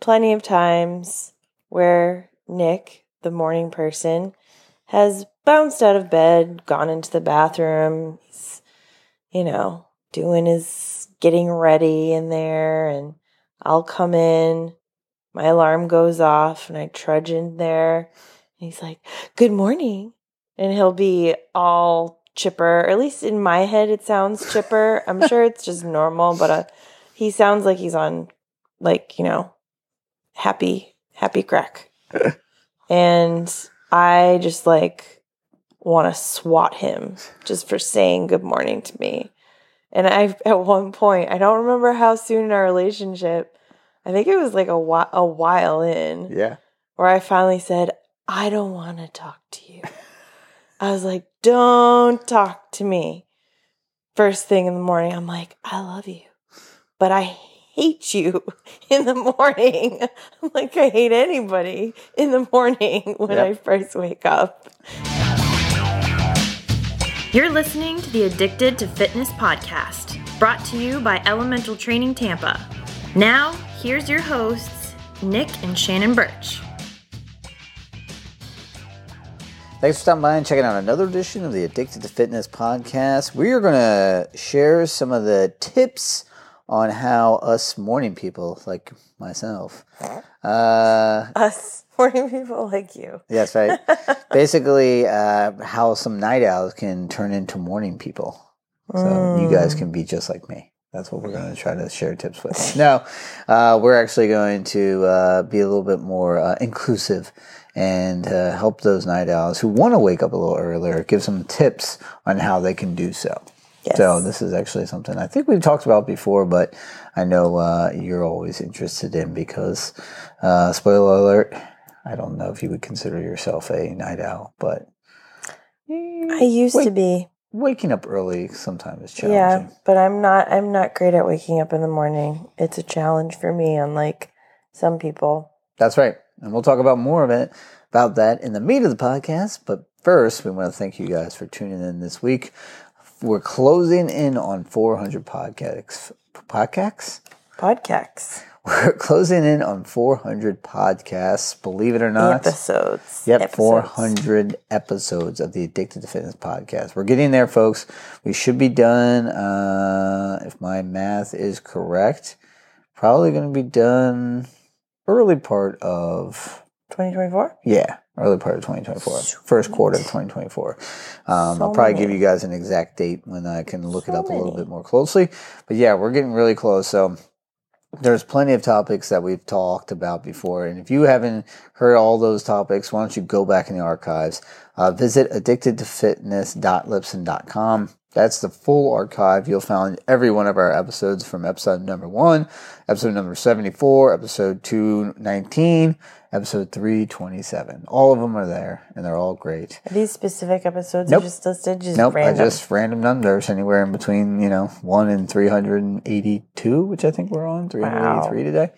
plenty of times where Nick, the morning person, has bounced out of bed, gone into the bathroom. You know, doing his getting ready in there, and I'll come in. My alarm goes off, and I trudge in there. And he's like, Good morning. And he'll be all chipper, or at least in my head, it sounds chipper. I'm sure it's just normal, but uh, he sounds like he's on, like, you know, happy, happy crack. and I just like want to swat him just for saying good morning to me. And I, at one point, I don't remember how soon in our relationship, I think it was like a, whi- a while in, Yeah. where I finally said, I don't want to talk to you. I was like, don't talk to me. First thing in the morning, I'm like, I love you, but I hate you in the morning. I'm like, I hate anybody in the morning when Yep. I first wake up. You're listening to the Addicted to Fitness podcast, brought to you by Elemental Training Tampa. Now, here's your hosts, Nick and Shannon Birch. Thanks for stopping by and checking out another edition of the Addicted to Fitness podcast. We are going to share some of the tips on how us morning people, like myself, uh, Us morning people like you. yes, right, basically, uh, how some night owls can turn into morning people. So you guys can be just like me. That's what we're going to try to share tips with. No, uh, we're actually going to uh, be a little bit more uh, inclusive and uh, help those night owls who want to wake up a little earlier, give some tips on how they can do so. Yes. So this is actually something I think we've talked about before, but I know uh, you're always interested in because, uh, spoiler alert, I don't know if you would consider yourself a night owl, but I used to be. waking up early sometimes is challenging. Yeah, but I'm not I'm not great at waking up in the morning. It's a challenge for me unlike some people. That's right. And we'll talk about more of it about that in the meat of the podcast. But first, we want to thank you guys for tuning in this week. We're closing in on 400 podcasts. Podcasts? Podcasts. We're closing in on 400 podcasts, believe it or not. Episodes. Yep, Episodes. 400 episodes of the Addicted to Fitness podcast. We're getting there, folks. We should be done, uh, if my math is correct, probably going to be done early part of 2024? yeah, early part of 2024, first quarter of 2024. Um, So I'll probably give you guys an exact date when I can look it So up a little bit more closely. But yeah, we're getting really close. So there's plenty of topics that we've talked about before. And if you haven't heard all those topics, why don't you go back in the archives? Uh, visit addictedtofitness.libsyn.com. That's the full archive. You'll find every one of our episodes from episode number one, episode number 74, episode 219, episode 327. All of them are there, and they're all great. Are these specific episodes Nope. you just listed? Just Nope, random. I just random numbers anywhere in between, you know, 1 and 382, which I think we're on, 383 today.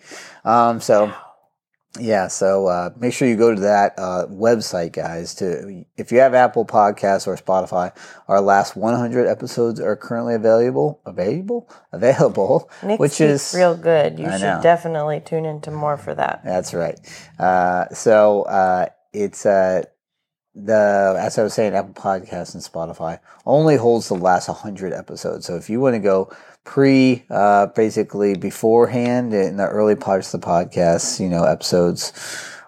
Um, so, yeah, so uh, make sure you go to that uh, website, guys. To If you have Apple Podcasts or Spotify, our last 100 episodes are currently available. Available? Available. Nick which is real good. You I should know. definitely tune into more for that. That's right. Uh, so uh, it's uh, the as I was saying, Apple Podcasts and Spotify only holds the last 100 episodes. So if you want to go pre, uh, basically beforehand in the early parts of the podcast, you know, episodes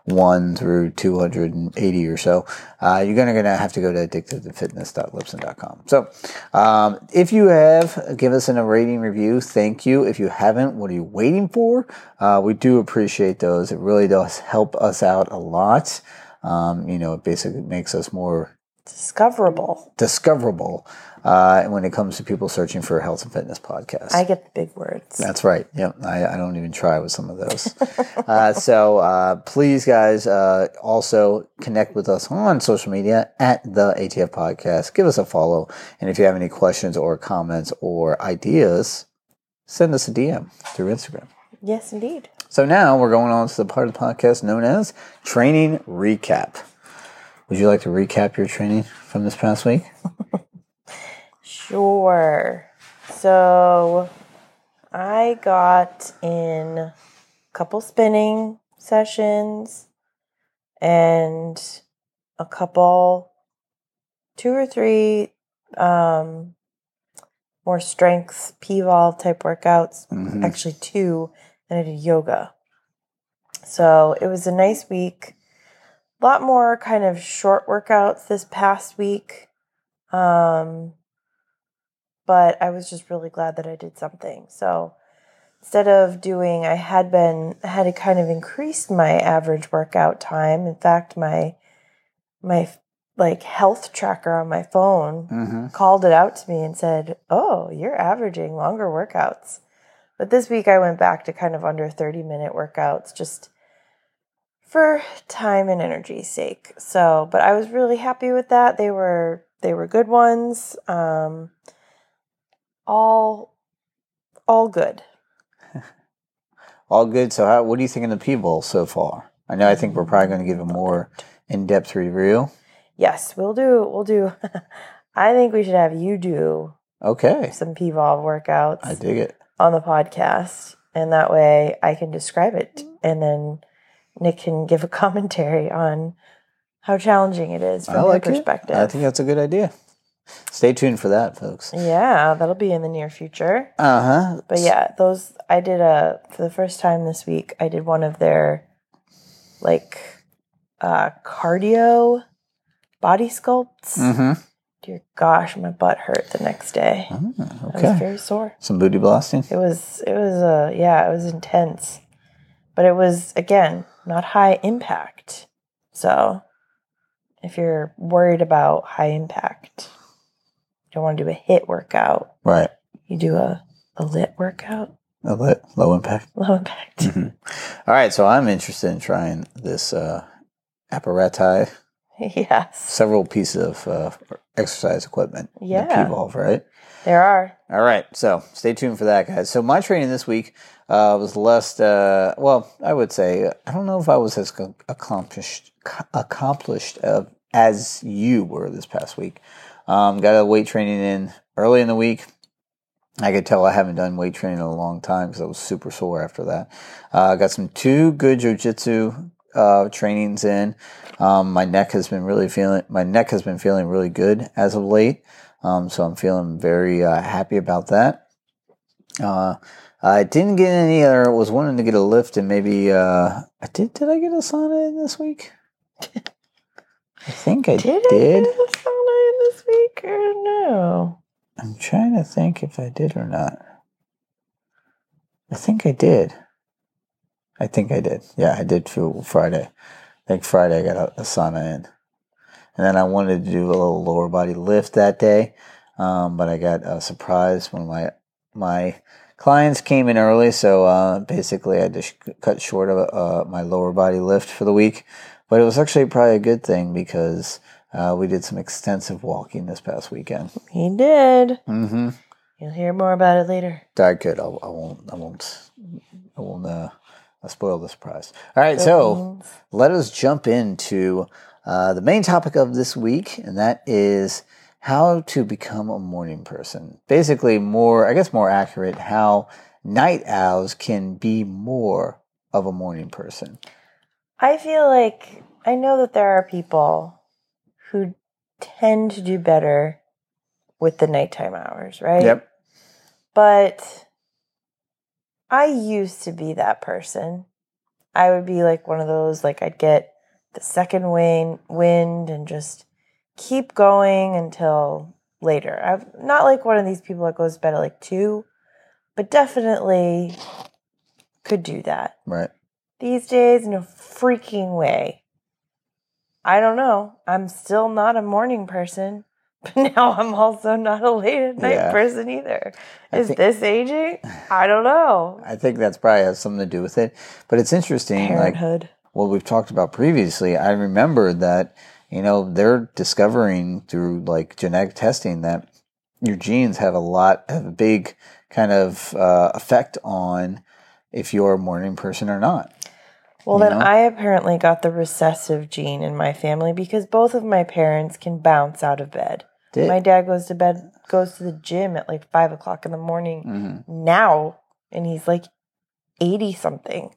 one through 280 or so, uh, you're gonna, gonna have to go to addictedtofitness.libsyn.com. So, um, if you have, give us an, a rating review. Thank you. If you haven't, what are you waiting for? Uh, we do appreciate those. It really does help us out a lot. Um, you know, it basically makes us more Discoverable. discoverable uh, when it comes to people searching for a health and fitness podcast. I get the big words. That's right. Yep. I, I don't even try with some of those. uh, so uh, please, guys, uh, also connect with us on social media at the ATF Podcast. Give us a follow. And if you have any questions or comments or ideas, send us a DM through Instagram. yes, indeed. So now we're going on to the part of the podcast known as Training Recap. Would you like to recap your training from this past week? Sure. So I got in a couple spinning sessions and a couple two or three um more strength p-volve type workouts Mhm. actually two and i did yoga so it was a nice week a lot more kind of short workouts this past week um but i was just really glad that i did something so instead of doing i had been I had kind of increased my average workout time in fact my my like health tracker on my phone Mhm. called it out to me and said, "Oh, you're averaging longer workouts." But this week I went back to kind of under 30 minute workouts just for time and energy's sake. So, but I was really happy with that. They were they were good ones. Um all all good. All good. So, how, what do you think of the P-Volve so far? I know. I think we're probably going to give a mm. more in-depth review. Yes, we'll do we'll do I think we should have you do Okay, some P-Volve workouts. I dig it. on the podcast, and that way I can describe it, mm. and then Nick can give a commentary on how challenging it is from I your like it. perspective. I think that's a good idea. Stay tuned for that, folks. yeah, that'll be in the near future. Uh huh. But yeah, those I did a for the first time this week. I did one of their like uh cardio body sculpts. Mm-hmm. Dear gosh, my butt hurt the next day. I was okay. very sore. Some booty blasting. It was it was uh yeah, it was intense. But it was again not high impact. So if you're worried about high impact, don't want to do a HIIT workout. Right. You do a, a lit workout, A lit, low impact. low impact. Mhm. All right. So I'm interested in trying this uh, apparati, yes. several pieces of uh, exercise equipment. Yeah. P-Volve, right? There are. All right, so stay tuned for that, guys. So my training this week uh, was less. Uh, well, I would say I don't know if I was as accomplished accomplished uh, as you were this past week. Um, got a weight training in early in the week. I could tell I haven't done weight training in a long time because I was super sore after that. Uh, got some two good jujitsu uh, trainings in. Um, my neck has been really feeling. My neck has been feeling really good as of late. Um, so I'm feeling very uh, happy about that. Uh, I didn't get any other. Was wanting to get a lift and maybe uh, I did. Did I get a sauna in this week? I think I Did, did. I get a sauna in this week or no? I'm trying to think if I did or not. I think I did. I think I did. Yeah, I did for Friday. I think Friday I got a, sauna in. And then I wanted to do a little lower body lift that day, um, but I got a surprise when my my clients came in early, so uh, basically I had to cut short of uh, my lower body lift for the week. But it was actually probably a good thing because uh, we did some extensive walking this past weekend. He did. Mm-hmm. You'll hear more about it later. That good. I'll, I won't. I won't. I won't. Uh, I'll spoil the surprise. All right. So let us jump into uh, the main topic of this week, and that is how to become a morning person. Basically, more. I guess more accurate. How night owls can be more of a morning person. I feel like I know that there are people who tend to do better with the nighttime hours, right? Yep. But I used to be that person. I would be like one of those, like, I'd get the second wind, wind and just keep going until later. I'm not like one of these people that goes to bed at like two, but definitely could do that. Right. These days, no freaking way. I don't know. I'm still not a morning person, but now I'm also not a late at night Yeah. person either. Is think- this aging? I don't know. I think that's probably has something to do with it. But it's interesting. Like Parenthood. what we've talked about previously, I remember that, you know, they're discovering through like genetic testing that your genes have a lot, have a big kind of uh, effect on if you're a morning person or not. Well, then know? I apparently got the recessive gene in my family because both of my parents can bounce out of bed. Did, My dad goes to bed, goes to the gym at like five o'clock in the morning Mhm. now, and he's like 80 something.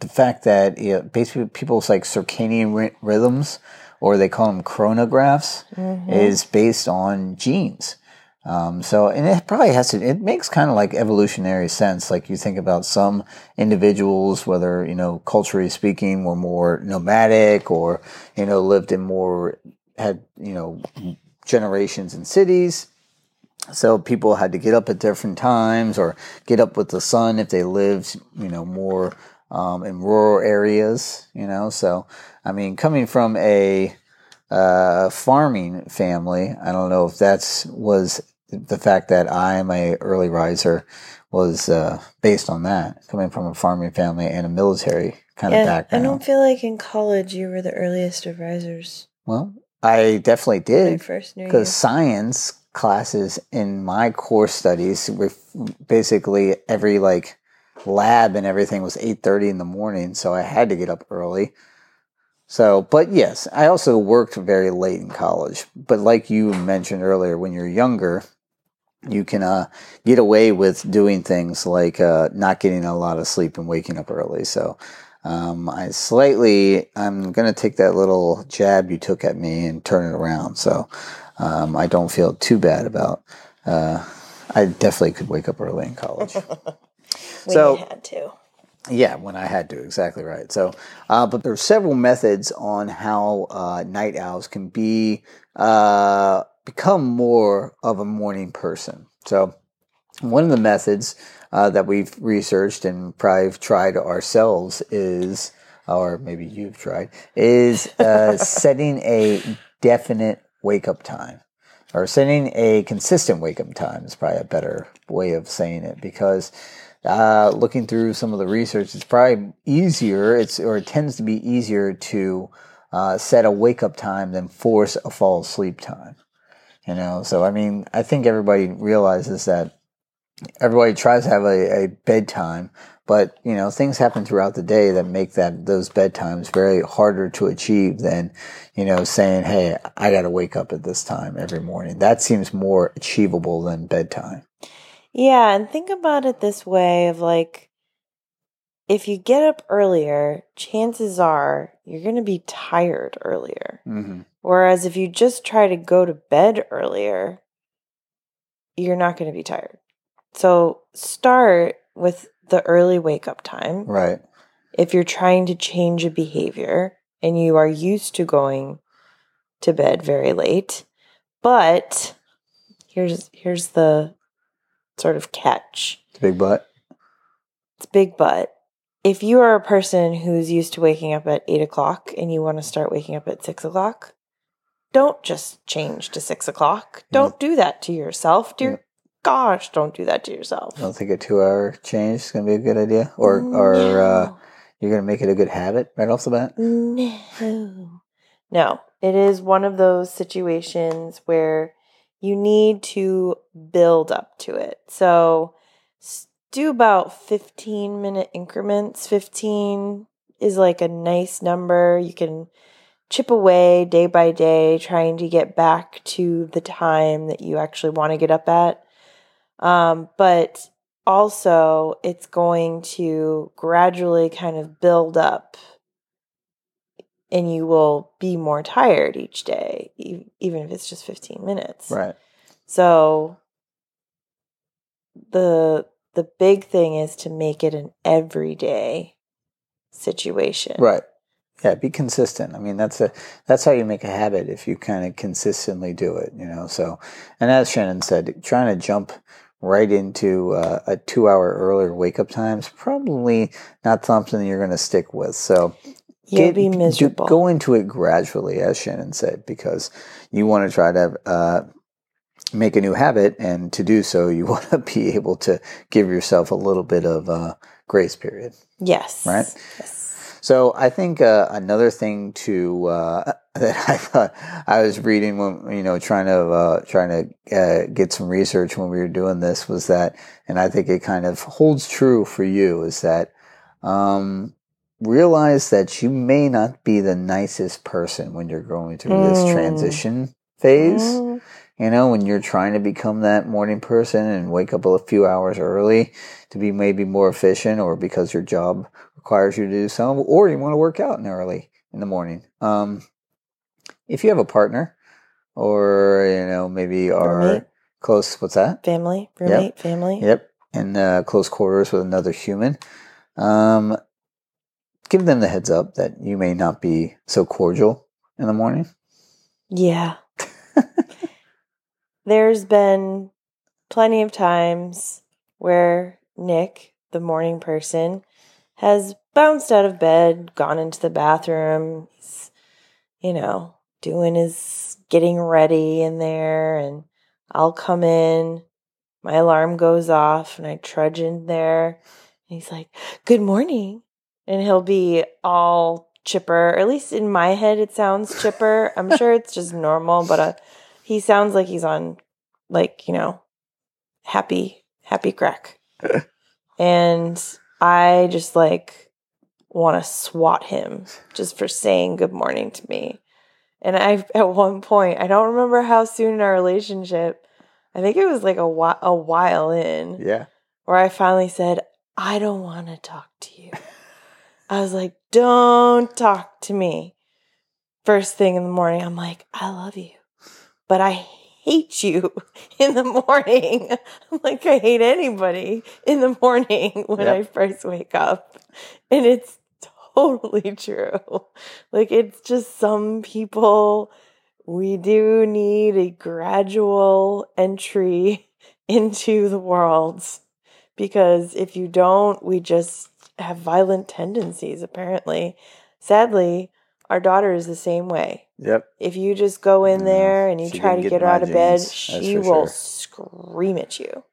the fact that you know, basically people's like circadian rhythms, or they call them chronotypes, is based on genes. Um, so, and it probably has to, it makes kind of like evolutionary sense. Like you think about some individuals, whether, you know, culturally speaking, were more nomadic or, you know, lived in more, had, you know, generations in cities. So people had to get up at different times or get up with the sun if they lived, you know, more um, in rural areas, you know. So, I mean, coming from a uh, farming family, I don't know if that's was the fact that I am a early riser was uh, based on that, coming from a farming family and a military kind of background. I don't feel like in college you were the earliest of risers. well, I definitely When I did first because science classes in my course studies were basically every like lab and everything was 8.30 in the morning so i had to get up early so but yes i also worked very late in college but like you mentioned earlier when you're younger you can uh, get away with doing things like uh, not getting a lot of sleep and waking up early so um, I slightly, I'm going to take that little jab you took at me and turn it around. So um, I don't feel too bad about. Uh, I definitely could wake up early in college. when so- you had to. Yeah, when I had to, exactly right. So, uh, but there are several methods on how uh, night owls can be uh, become more of a morning person. So, one of the methods uh, that we've researched and probably tried ourselves is, or maybe you've tried, is uh, setting a definite wake up time or setting a consistent wake up time is probably a better way of saying it because uh, looking through some of the research, it's probably easier. It's or it tends to be easier to uh, set a wake up time than force a fall asleep time. You know, so I mean, I think everybody realizes that everybody tries to have a, a bedtime, but you know, things happen throughout the day that make that those bedtimes very harder to achieve than you know saying, "Hey, I got to wake up at this time every morning." That seems more achievable than bedtime. Yeah, and think about it this way of like if you get up earlier, chances are you're going to be tired earlier. Mm-hmm. Whereas if you just try to go to bed earlier, you're not going to be tired. So start with the early wake up time. Right. If you're trying to change a behavior and you are used to going to bed very late, but here's here's the sort of catch. It's a big butt. It's big but. If you are a person who's used to waking up at eight o'clock and you want to start waking up at six o'clock, don't just change to six o'clock. Don't do that to yourself. Dear gosh, don't do that to yourself. I don't think a two-hour change is going to be a good idea, or or uh, you're going to make it a good habit right off the bat. No. No, it is one of those situations where you need to build up to it. So do about 15 minute increments. 15 is like a nice number. You can chip away day by day, trying to get back to the time that you actually want to get up at. Um, but also, it's going to gradually kind of build up and you will be more tired each day, even if it's just 15 minutes. Right. So the the big thing is to make it an everyday situation. Right. Yeah, be consistent. I mean, that's a that's how you make a habit if you kind of consistently do it, you know. So, and as Shannon said, trying to jump right into uh, a two hour earlier wake up time is probably not something you're going to stick with. So, You'll get- be do- miserable. go into it gradually, as Shannon said, because you want to try to uh, make a new habit, and to do so, you want to be able to give yourself a little bit of uh, grace period. yes. Right? Yes. So I think uh, another thing to uh, that I thought I was reading when you know trying to uh, trying to uh, get some research when we were doing this was that, and I think it kind of holds true for you is that um, realize that you may not be the nicest person when you're going through this Mm. transition phase. Mm, You know, when you're trying to become that morning person and wake up a few hours early to be maybe more efficient or because your job requires you to do some, or you want to work out in early in the morning. Um, if you have a partner, or you know maybe are Roommate. close, what's that? Family, roommate, family. Yep, in uh, close quarters with another human. Um, give them the heads up that you may not be so cordial in the morning. Yeah. There's been plenty of times where Nick, the morning person, has bounced out of bed, gone into the bathroom. He's, you know, doing his getting ready in there, and I'll come in. My alarm goes off, and I trudge in there. And he's like, Good morning. And he'll be all chipper, or at least in my head, it sounds chipper. I'm sure it's just normal, but uh, he sounds like he's on, like, you know, happy, happy crack. and I just like want to swat him just for saying good morning to me. And I, at one point, I don't remember how soon in our relationship, I think it was like a, whi- a while in, Yeah. where I finally said, I don't want to talk to you. I was like, don't talk to me. First thing in the morning, I'm like, I love you, but I hate you in the morning. I'm like, I hate anybody in the morning when I first wake up. And it's totally true. Like, it's just some people, we do need a gradual entry into the world because if you don't, we just have violent tendencies, apparently. Sadly, our daughter is the same way. Yep. If you just go in there and you she try to get get her out of bed, she will sure. scream at you.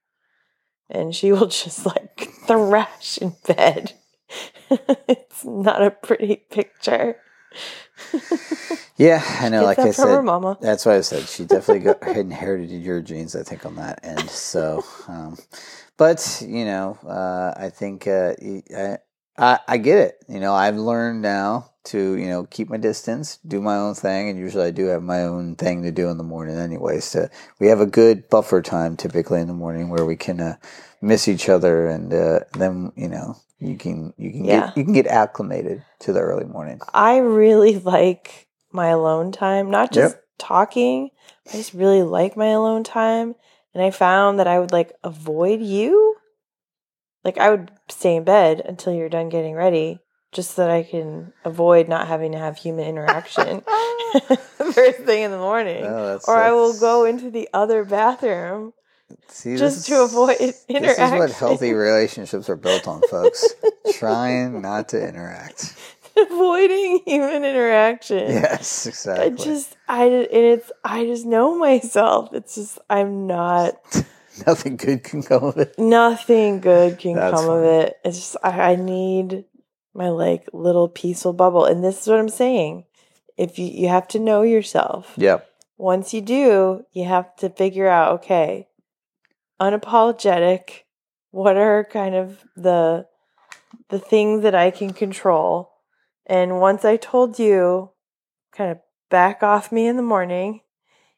And she will just like thrash in bed. it's not a pretty picture. Yeah, I know. Like I said, mama. that's what I said. She definitely got inherited your genes, I think, on that end. So, um, but you know, uh, I think uh, I, I I get it. You know, I've learned now to you know keep my distance, do my own thing, and usually I do have my own thing to do in the morning, anyways. So we have a good buffer time typically in the morning where we can uh, miss each other, and uh, then you know you can you can Yeah. get you can get acclimated to the early morning. I really like my alone time, not just Yep. talking. I just really like my alone time. And I found that I would like avoid you. Like I would stay in bed until you're done getting ready just so that I can avoid not having to have human interaction first thing in the morning. That's- or I will go into the other bathroom. See, just to avoid This is what healthy relationships are built on, folks. Trying not to interact. avoiding human interaction. Yes, exactly. I just I and it's I just know myself. It's just I'm not Nothing good can come of it. nothing good can That's come of it. It's just I, I need my like little peaceful bubble. And this is what I'm saying. If you you have to know yourself. Yeah. Once you do, you have to figure out, okay, unapologetic, what are kind of the the things that I can control. And once I told you kind of back off me in the morning,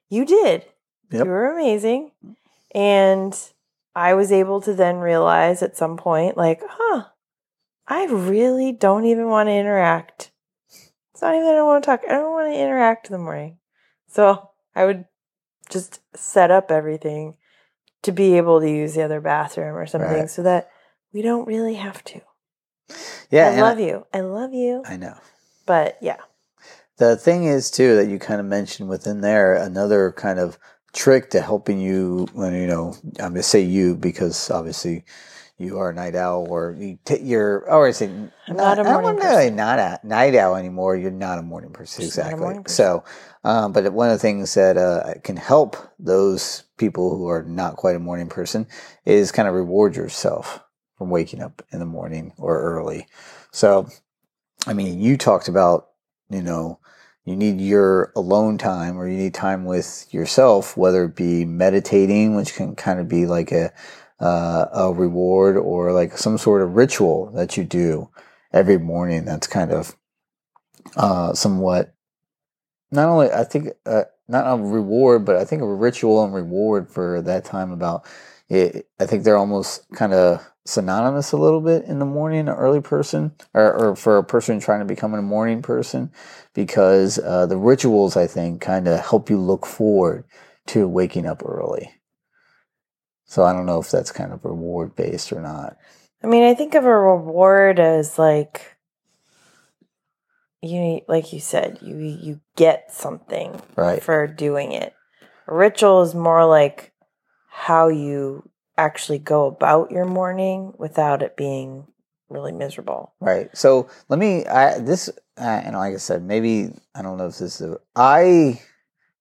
you did. Yep. You were amazing. And I was able to then realize at some point, like, huh, I really don't even want to interact. It's not even that I don't want to talk. I don't want to interact in the morning. So I would just set up everything to be able to use the other bathroom or something Right. so that we don't really have to. Yeah, I love you. I love you. I know. But yeah. The thing is too that you kind of mentioned within there another kind of trick to helping you when you know I'm gonna say you because obviously you are a night owl or you t- you're or I say I'm not a I don't morning wanna not a night owl anymore. You're not a morning person Just exactly. morning person. So, um, but one of the things that uh, can help those people who are not quite a morning person is kind of reward yourself from waking up in the morning or early. So, I mean, you talked about you know you need your alone time or you need time with yourself, whether it be meditating, which can kind of be like a uh, a reward or like some sort of ritual that you do every morning. That's kind of uh, somewhat not only I think uh, not a reward, but I think a ritual and reward for that time about it, I think they're almost kind of synonymous a little bit in the morning, an early person, or, or for a person trying to become a morning person, because uh, the rituals, I think, kind of help you look forward to waking up early. So I don't know if that's kind of reward based or not. I mean, I think of a reward as like you like you said, you you get something Right. for doing it. A ritual is more like how you actually go about your morning without it being really miserable. Right. So let me. I this uh, and like I said, maybe I don't know if this is. A, I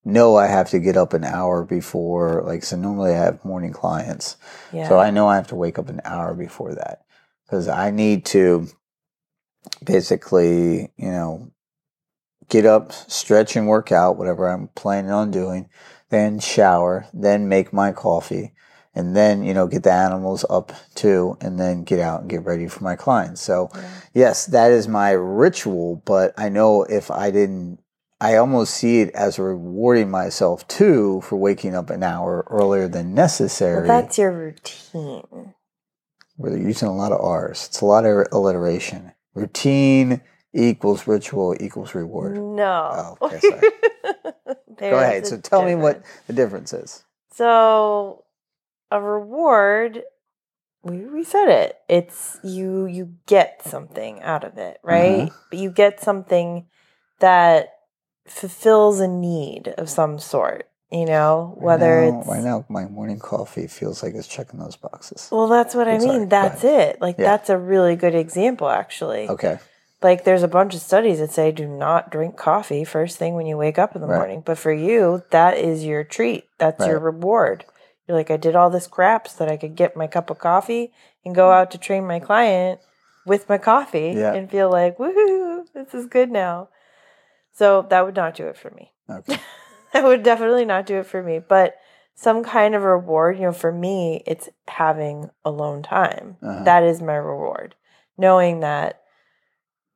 know I have to get up an hour before. Like so, normally I have morning clients, Yeah. so I know I have to wake up an hour before that because I need to basically, you know, get up, stretch and work out, whatever I'm planning on doing, then shower, then make my coffee, and then, you know, get the animals up too, and then get out and get ready for my clients. So, Yeah. yes, that is my ritual, but I know if I didn't, I almost see it as rewarding myself too for waking up an hour earlier than necessary. Well, that's your routine. We're using a lot of R's. It's a lot of alliteration. Routine equals ritual equals reward. No. Oh, okay, sorry. Go ahead. So tell me what the difference is. So a reward we, we said it. It's you you get something out of it, right? Uh-huh. But you get something that fulfills a need of some sort, you know, whether right now, it's right now, my morning coffee feels like it's checking those boxes. Well, that's what I mean. That's it. Like Yeah. that's a really good example actually. Okay. Like there's a bunch of studies that say do not drink coffee first thing when you wake up in the Right. morning. But for you, that is your treat. That's your reward. You're like, I did all this crap so that I could get my cup of coffee and go out to train my client with my coffee Yeah. and feel like, woohoo, this is good now. So that would not do it for me. Okay. that would definitely not do it for me. But some kind of reward, you know, for me, it's having alone time. Uh-huh. That is my reward. Knowing that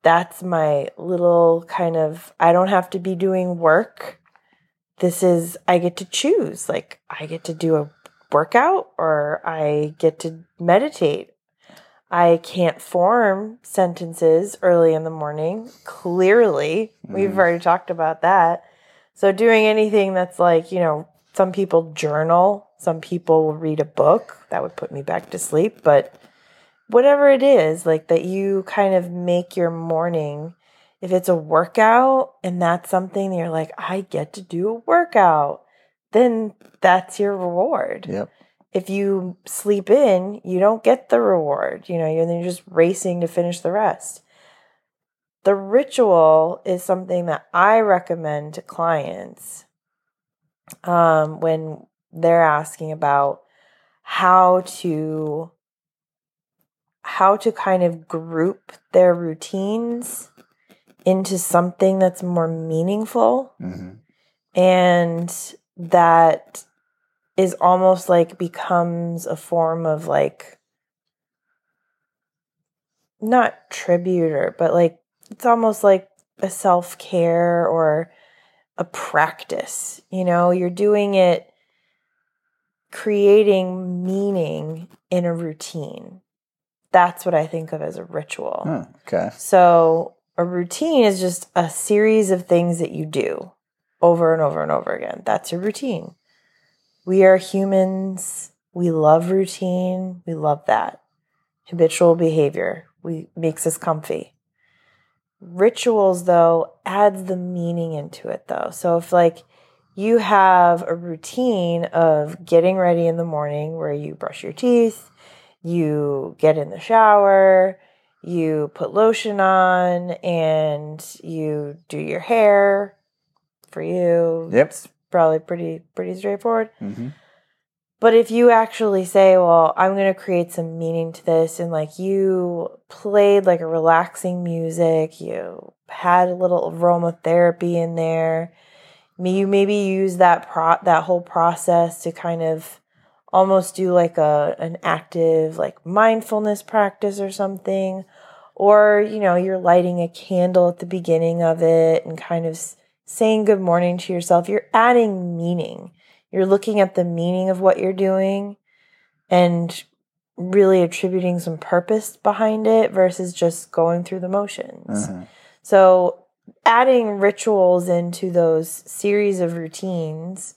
that's my little kind of, I don't have to be doing work. This is, I get to choose. Like, I get to do a workout or I get to meditate. I can't form sentences early in the morning. Clearly, we've Mhm. already talked about that. So, doing anything that's like, you know, some people journal, some people will read a book. That would put me back to sleep. But whatever it is, like that you kind of make your morning, if it's a workout and that's something that you're like, I get to do a workout, then that's your reward Yep. If you sleep in, you don't get the reward. You know, you're then you're just racing to finish the rest. The ritual is something that I recommend to clients um, when they're asking about how to how to kind of group their routines into something that's more meaningful hmm and that is almost like becomes a form of like not tribute or but like it's almost like a self-care or a practice you know you're doing it creating meaning in a routine that's what i think of as a ritual Oh, okay. so a routine is just a series of things that you do over and over and over again. That's your routine. We are humans. We love routine. We love that. Habitual behavior we makes us comfy. Rituals though adds the meaning into it though. So if like you have a routine of getting ready in the morning where you brush your teeth, you get in the shower, you put lotion on and you do your hair for you. Yep. Probably pretty pretty straightforward. hmm But if you actually say, well, I'm going to create some meaning to this, and like you played like a relaxing music, you had a little aromatherapy in there, may- you maybe use that pro- that whole process to kind of almost do like a an active like mindfulness practice or something or you know you're lighting a candle at the beginning of it and kind of saying good morning to yourself you're adding meaning you're looking at the meaning of what you're doing and really attributing some purpose behind it versus just going through the motions. Mhm. So, adding rituals into those series of routines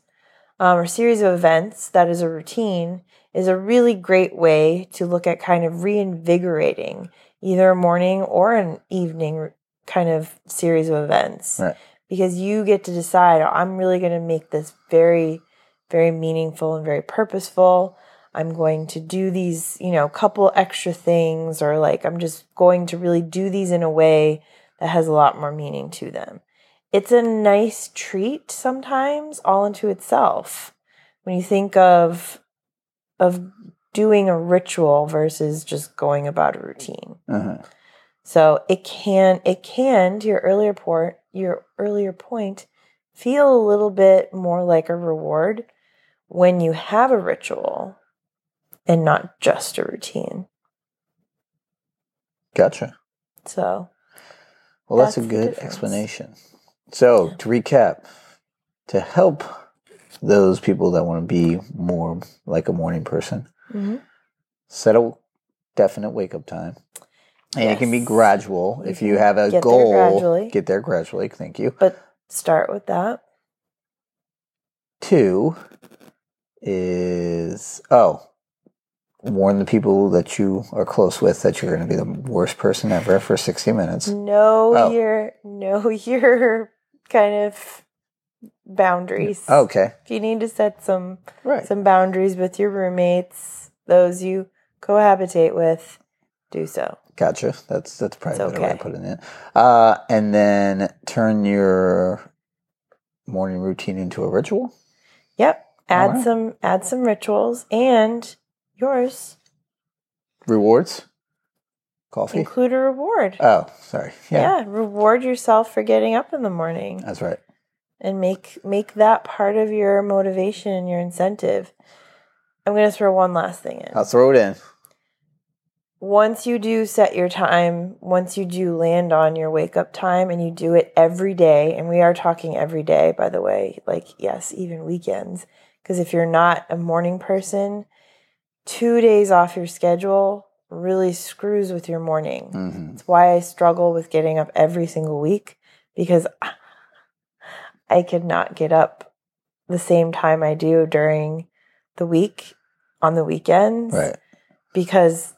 um, or series of events that is a routine is a really great way to look at kind of reinvigorating either a morning or an evening kind of series of events Right. Because you get to decide I'm really going to make this very very meaningful and very purposeful. I'm going to do these, you know, couple extra things or like I'm just going to really do these in a way that has a lot more meaning to them. It's a nice treat sometimes all into itself. When you think of of doing a ritual versus just going about a routine. Mhm. So it can it can to your earlier point your earlier point feel a little bit more like a reward when you have a ritual and not just a routine. Gotcha. So Well, that's, That's a good explanation. So, to recap, to help those people that want to be more like a morning person, mhm. set a definite wake up time. And it can be gradual. You if you have a get there goal, gradually. get there gradually. Thank you. but start with that. Two is oh, warn the people that you are close with that you're going to be the worst person ever for 60 minutes. Know Oh. your know your kind of boundaries. Okay. If you need to set some Right. some boundaries with your roommates, those you cohabitate with, do so. Gotcha. That's that's probably a It's better way of okay. putting it. Uh, and then turn your morning routine into a ritual. Yep. Add Alright. some add some rituals and yours Rewards. Coffee. include a reward. oh, sorry. Yeah, yeah, reward yourself for getting up in the morning that's right. and make make that part of your motivation and your incentive. I'm going to throw one last thing in. I'll throw it in. Once you do set your time, once you do land on your wake up time and you do it every day, and we are talking every day, by the way, like, yes, even weekends. Because if you're not a morning person, two days off your schedule really screws with your morning. hmm It's why I struggle with getting up every single week because I could not get up the same time I do during the week on the weekends Right. because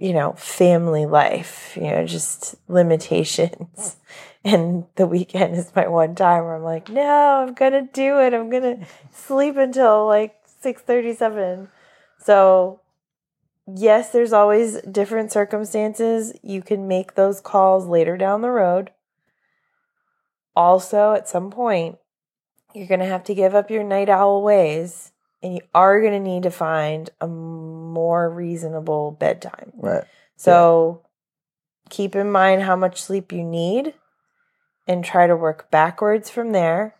you know family life you know just limitations. And the weekend is my one time where i'm like no i'm gonna do it. I'm gonna sleep until like 6.37 so yes there's always different circumstances. You can make those calls later down the road. Also at some point you're gonna have to give up your night owl ways and you are going to need to find a more reasonable bedtime. Right. So keep in mind how much sleep you need and try to work backwards from there.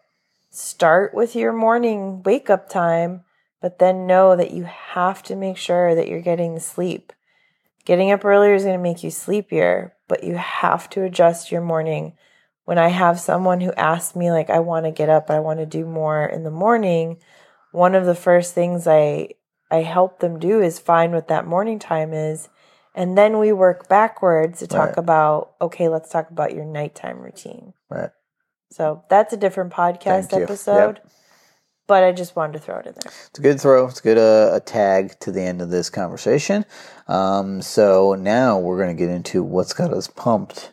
Start with your morning wake up time, but then know that you have to make sure that you're getting sleep. Getting up earlier is going to make you sleepier, but you have to adjust your morning. When I have someone who asks me, like, I want to get up, I want to do more in the morning, one of the first things I I help them do is find what that morning time is, and then we work backwards to talk Right. about okay, let's talk about your nighttime routine. Right. So that's a different podcast episode, Yep. but I just wanted to throw it in there. It's a good throw. It's a good uh, a tag to the end of this conversation. Um, so now we're going to get into what's got us pumped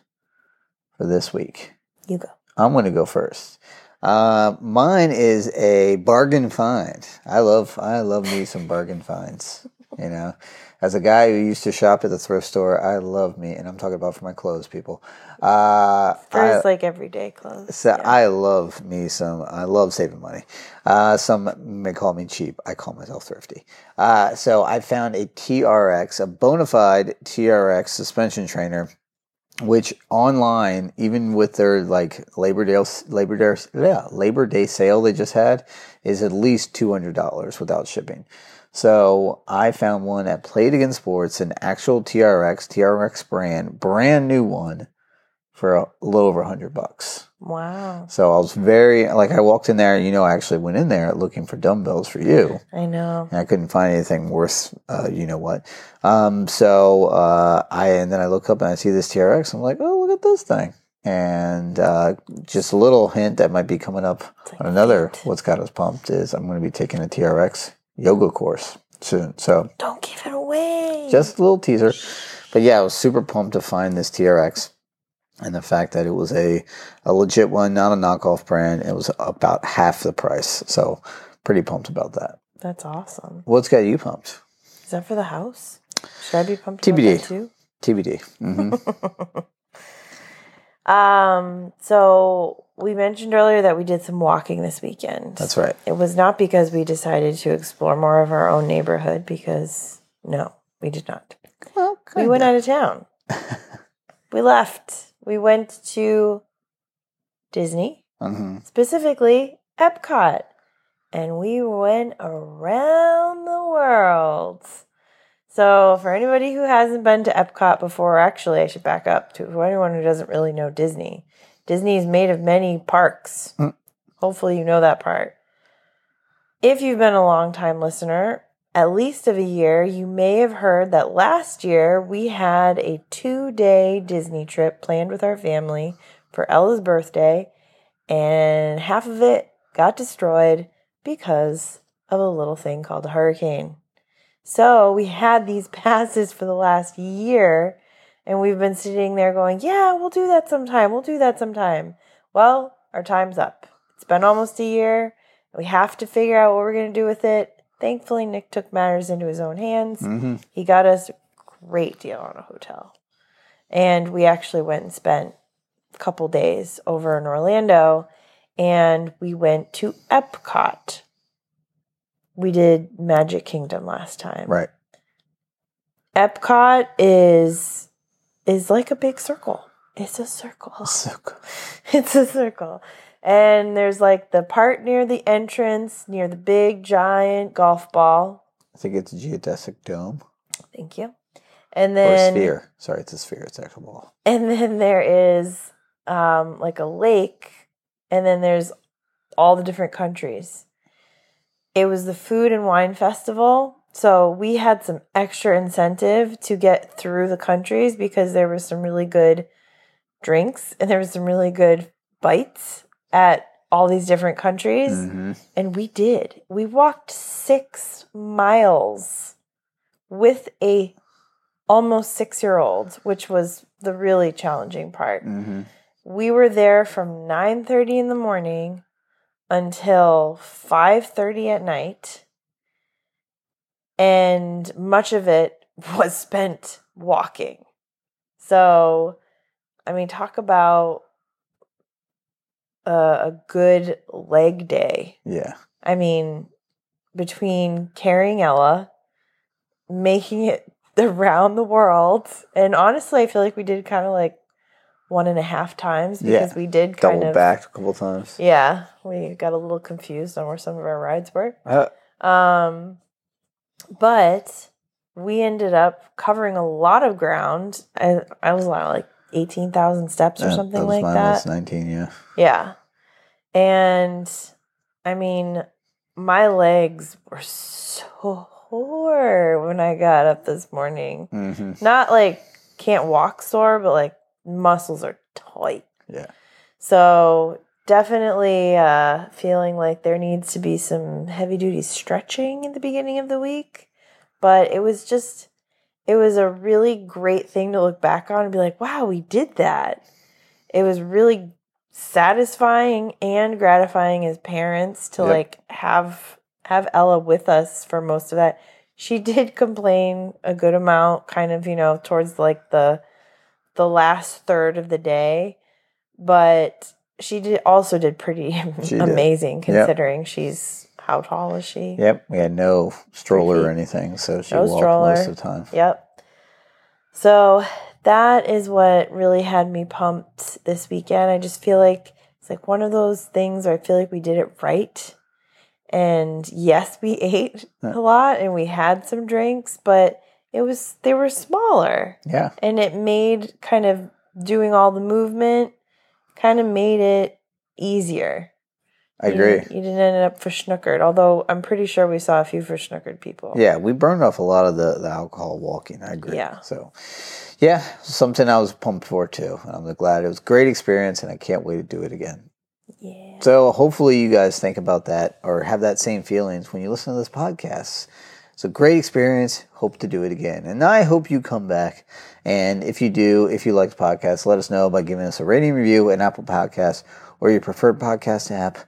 for this week. You go. I'm going to go first. Uh, mine is a bargain find. I love I love me some bargain finds. You know, as a guy who used to shop at the thrift store, I love me, and I'm talking about for my clothes, people. Uh, I- his like everyday clothes. so Yeah. I love me some. I love saving money. Uh, some may call me cheap. I call myself thrifty. Uh, so I found a TRX, a bona fide TRX suspension trainer, which online, even with their like Labor Day Labor Day yeah, Labor Day sale they just had, is at least two hundred dollars without shipping. So I found one at Play It Again Sports, an actual TRX TRX brand, brand new one for a little over a hundred bucks. Wow. So I was very like I walked in there. You know, I actually went in there looking for dumbbells for you, I know. and I couldn't find anything worth, uh, you know what. Um, so uh, I and then I look up and I see this TRX. I'm like, oh, look at this thing. And uh, just a little hint that might be coming up like on another. hint. What's got us pumped is I'm going to be taking a TRX yoga course soon. So Don't give it away. just a little teaser. But yeah, I was super pumped to find this TRX and the fact that it was a, a legit one, not a knockoff brand. It was about half the price. So pretty pumped about that. That's awesome. What's got you pumped? Is that for the house? Should I be pumped TBD. too? TBD. hmm Um, so we mentioned earlier that we did some walking this weekend. That's right. It was not because we decided to explore more of our own neighborhood because no, we did not. Well, We went out of town. we left. We went to Disney, hmm specifically Epcot, and we went around the world. So, for anybody who hasn't been to Epcot before, actually, I should back up to for anyone who doesn't really know Disney. Disney is made of many parks. Mm. Hopefully, you know that part. If you've been a long time listener, at least of a year, you may have heard that last year we had a two day Disney trip planned with our family for Ella's birthday, and half of it got destroyed because of a little thing called a hurricane. So we had these passes for the last year, and we've been sitting there going, Yeah, we'll do that sometime. We'll do that sometime. Well, our time's up. It's been almost a year. We have to figure out what we're going to do with it. Thankfully, Nick took matters into his own hands. hmm He got us a great deal on a hotel. And we actually went and spent a couple days over in Orlando and we went to Epcot. We did Magic Kingdom last time. Right. Epcot is is like a big circle. It's a circle. Good. It's a circle. And there's like the part near the entrance, near the big giant golf ball. I think it's a geodesic dome Thank you. And then or sphere. Sorry, it's a sphere. It's actual ball. and then there is um like a lake and then there's all the different countries. It was the food and wine festival. So we had some extra incentive to get through the countries because there was some really good drinks and there was some really good bites at all these different countries. hmm And we did. We walked six miles with a almost six year old, which was the really challenging part. hmm We were there from nine thirty in the morning until five thirty at night. And much of it was spent walking. So, I mean, talk about a, a good leg day. Yeah. I mean, between carrying Ella, making it around the world, and honestly, I feel like we did kind of like one and a half times because Yeah. we did kind Double of backed a couple times. Yeah, we got a little confused on where some of our rides were. Uh, Um, but we ended up covering a lot of ground. I I was like eighteen thousand steps or uh, something was like that. was 19, yeah. Yeah. And I mean, my legs were so sore when I got up this morning. hmm Not like can't walk sore, but like muscles are tight. Yeah. So definitely uh, feeling like there needs to be some heavy duty stretching in the beginning of the week. But it was just, it was a really great thing to look back on and be like, wow, we did that. It was really satisfying and gratifying as parents to Yep. like have have Ella with us for most of that. She did complain a good amount, kind of, you know, towards like the the last third of the day, but she did also did pretty did. amazing Yep. considering she's how tall is she? Yep. We had no stroller or anything, so she No walked stroller. most of the time. Yep. So that is what really had me pumped this weekend. I just feel like it's like one of those things where I feel like we did it right. And yes, we ate a lot and we had some drinks, but it was they were smaller Yeah. and it made kind of doing all the movement kind of made it easier. I You agree. didn't- You didn't end up for schnookered, although I'm pretty sure we saw a few for schnookered people. Yeah, we burned off a lot of the, the alcohol walking. I agree. Yeah. So, yeah, something I was pumped for too. And I'm glad it was a great experience, and I can't wait to do it again. Yeah. So, hopefully, you guys think about that or have that same feelings when you listen to this podcast. It's a great experience. Hope to do it again, and I hope you come back. And if you do, if you like the podcast, let us know by giving us a rating review in Apple Podcasts or your preferred podcast app.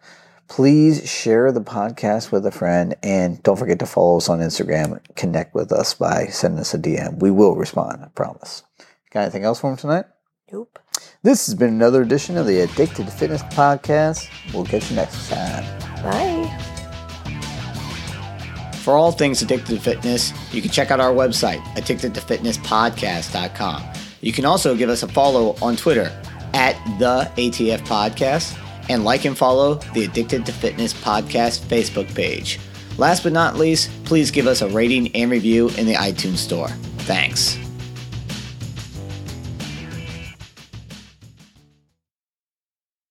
Please share the podcast with a friend and don't forget to follow us on Instagram. Connect with us by sending us a DM. We will respond, I promise. Got anything else for him tonight? Nope. This has been another edition of the Addicted to Fitness podcast. We'll catch you next time. Bye. For all things addicted to fitness, you can check out our website, addictedtofitnesspodcast.com. You can also give us a follow on Twitter at the ATF Podcast and like and follow the Addicted to Fitness Podcast Facebook page. Last but not least, please give us a rating and review in the iTunes Store. Thanks.